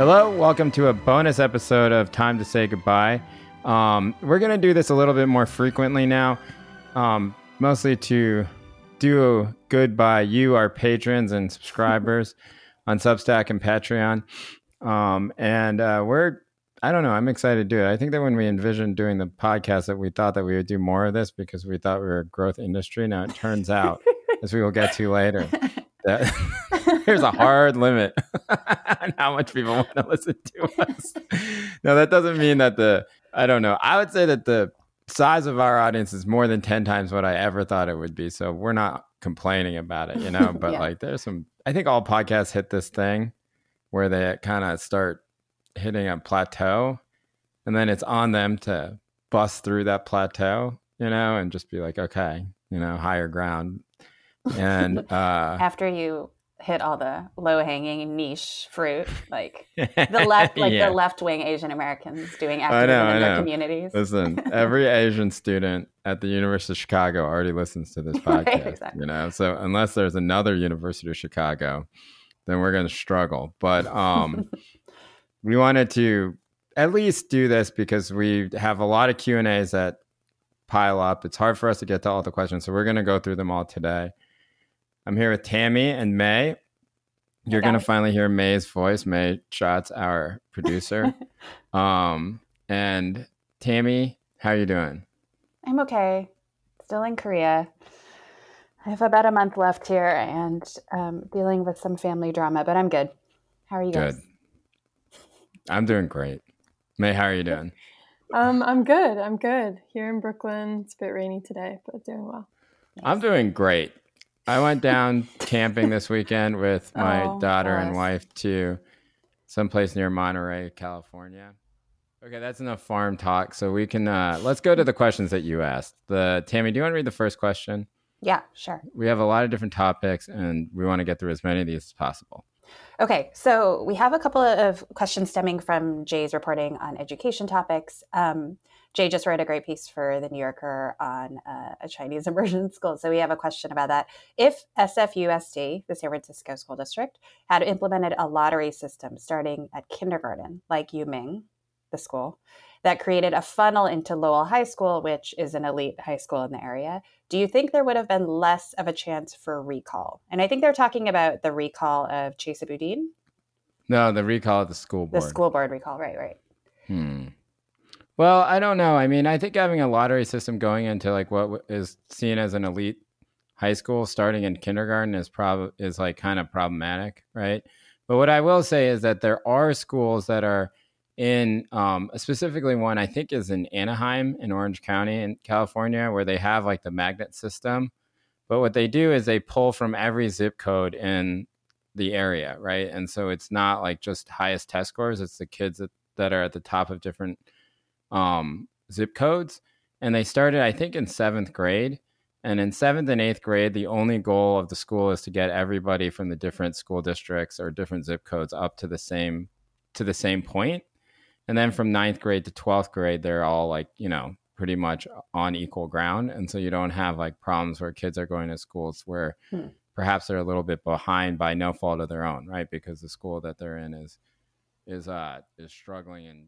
Hello, welcome to a bonus episode of Time to Say Goodbye. Um, we're going to do this a little bit more frequently now, um, mostly to do good by you, our patrons and subscribers on Substack and Patreon. Um, and uh, we're, I don't know, I'm excited to do it. I think that when we envisioned doing the podcast, that we thought that we would do more of this because we thought we were a growth industry. Now it turns out, as we will get to later, that there's a hard limit on how much people want to listen to us. No, that doesn't mean that the I don't know. I would say that the size of our audience is more than 10 times what I ever thought it would be. So we're not complaining about it, you know, but Yeah. like there's some I think all podcasts hit this thing where they kind of start hitting a plateau and then it's on them to bust through that plateau, you know, and just be like, okay, you know, higher ground. And uh After you hit all the low hanging niche fruit, like the left, like Yeah. the left wing Asian Americans doing activism know, I in their communities. Listen, every Asian student at the University of Chicago already listens to this Right, podcast. exactly. You know, so unless there's another University of Chicago, then we're going to struggle. But um, we wanted to at least do this because we have a lot of Q and A's that pile up. It's hard for us to get to all the questions, so we're going to go through them all today. I'm here with Tammy and May. You're going to finally hear May's voice. May Shots, our producer. um, and Tammy, how are you doing? I'm okay. Still in Korea. I have about a month left here and um, dealing with some family drama, but I'm good. How are you guys? Good. I'm doing great. May, how are you doing? Um, I'm good. I'm good. Here in Brooklyn, it's a bit rainy today, but doing well. I'm doing great. I went down camping this weekend with my Oh, daughter and wife to someplace near Monterey, California. Okay, that's enough farm talk. So we can uh, let's go to the questions that you asked. The Tammy, do you want to read the first question? Yeah, sure. We have a lot of different topics, and we want to get through as many of these as possible. Okay, so we have a couple of questions stemming from Jay's reporting on education topics. Um, Jay just wrote a great piece for the New Yorker on uh, a Chinese immersion school. So we have a question about that. If SFUSD, the San Francisco School District, had implemented a lottery system starting at kindergarten, like Yu Ming, the school, that created a funnel into Lowell High School, which is an elite high school in the area, do you think there would have been less of a chance for recall? And I think they're talking about the recall of Chesa Boudin, No, the recall of the school board. the school board recall, right? Right. Well, I don't know. I mean, I think having a lottery system going into like what is seen as an elite high school starting in kindergarten is prob is like kind of problematic, right? But what I will say is that there are schools that are in um, specifically one I think is in Anaheim in Orange County in California where they have like the magnet system. But what they do is they pull from every zip code in the area, right? And so it's not like just highest test scores; it's the kids that, that are at the top of different um, zip codes. And they started, I think, in seventh grade. And in seventh and eighth grade, the only goal of the school is to get everybody from the different school districts or different zip codes up to the same to the same point. And then from ninth grade to twelfth grade, they're all like, you know, pretty much on equal ground. And so you don't have like problems where kids are going to schools where Hmm. perhaps they're a little bit behind by no fault of their own, right? Because the school that they're in is is uh is struggling in